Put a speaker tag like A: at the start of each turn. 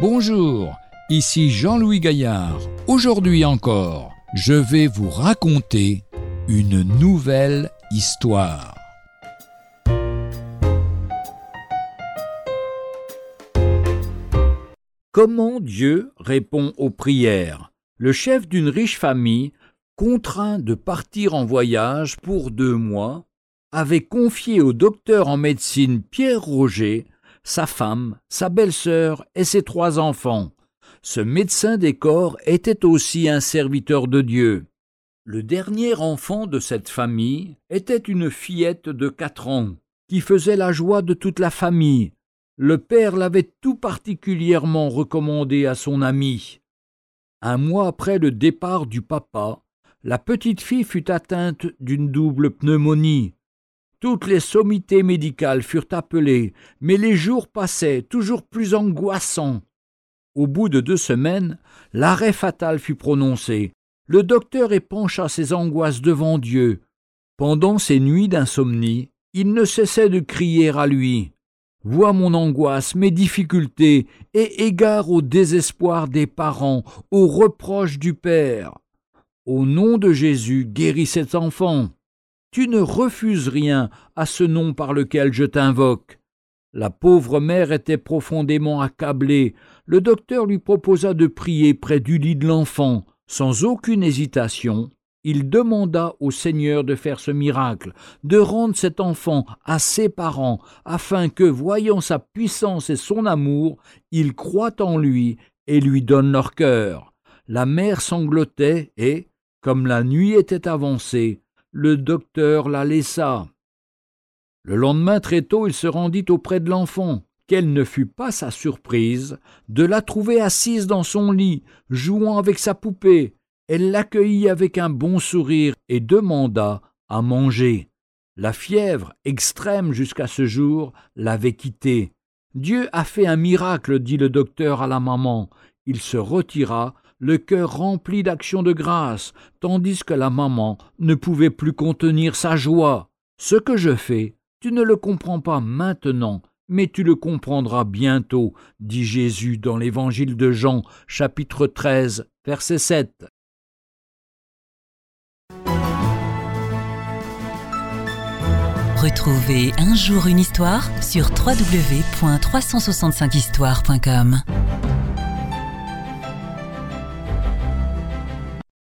A: Bonjour, ici Jean-Louis Gaillard. Aujourd'hui encore, je vais vous raconter une nouvelle histoire. Comment Dieu répond aux prières? Le chef d'une riche famille, contraint de partir en voyage pour deux mois, avait confié au docteur en médecine Pierre Roger sa femme, sa belle-sœur et ses trois enfants. Ce médecin des corps était aussi un serviteur de Dieu. Le dernier enfant de cette famille était une fillette de quatre ans, qui faisait la joie de toute la famille. Le père l'avait tout particulièrement recommandé à son ami. Un mois après le départ du papa, la petite fille fut atteinte d'une double pneumonie. Toutes les sommités médicales furent appelées, mais les jours passaient toujours plus angoissants. Au bout de deux semaines, l'arrêt fatal fut prononcé. Le docteur épancha ses angoisses devant Dieu. Pendant ces nuits d'insomnie, il ne cessait de crier à lui. Vois mon angoisse, mes difficultés, et égare au désespoir des parents, aux reproches du Père. Au nom de Jésus, guéris cet enfant. Tu ne refuses rien à ce nom par lequel je t'invoque. La pauvre mère était profondément accablée. Le docteur lui proposa de prier près du lit de l'enfant. Sans aucune hésitation, il demanda au Seigneur de faire ce miracle, de rendre cet enfant à ses parents, afin que, voyant sa puissance et son amour, ils croient en lui et lui donnent leur cœur. La mère sanglotait et, comme la nuit était avancée, le docteur la laissa. Le lendemain très tôt il se rendit auprès de l'enfant. Quelle ne fut pas sa surprise de la trouver assise dans son lit, jouant avec sa poupée. Elle l'accueillit avec un bon sourire et demanda à manger. La fièvre, extrême jusqu'à ce jour, l'avait quittée. Dieu a fait un miracle, dit le docteur à la maman. Il se retira le cœur rempli d'actions de grâce, tandis que la maman ne pouvait plus contenir sa joie. Ce que je fais, tu ne le comprends pas maintenant, mais tu le comprendras bientôt, dit Jésus dans l'Évangile de Jean, chapitre 13, verset 7.
B: Retrouvez un jour une histoire sur www.365histoire.com.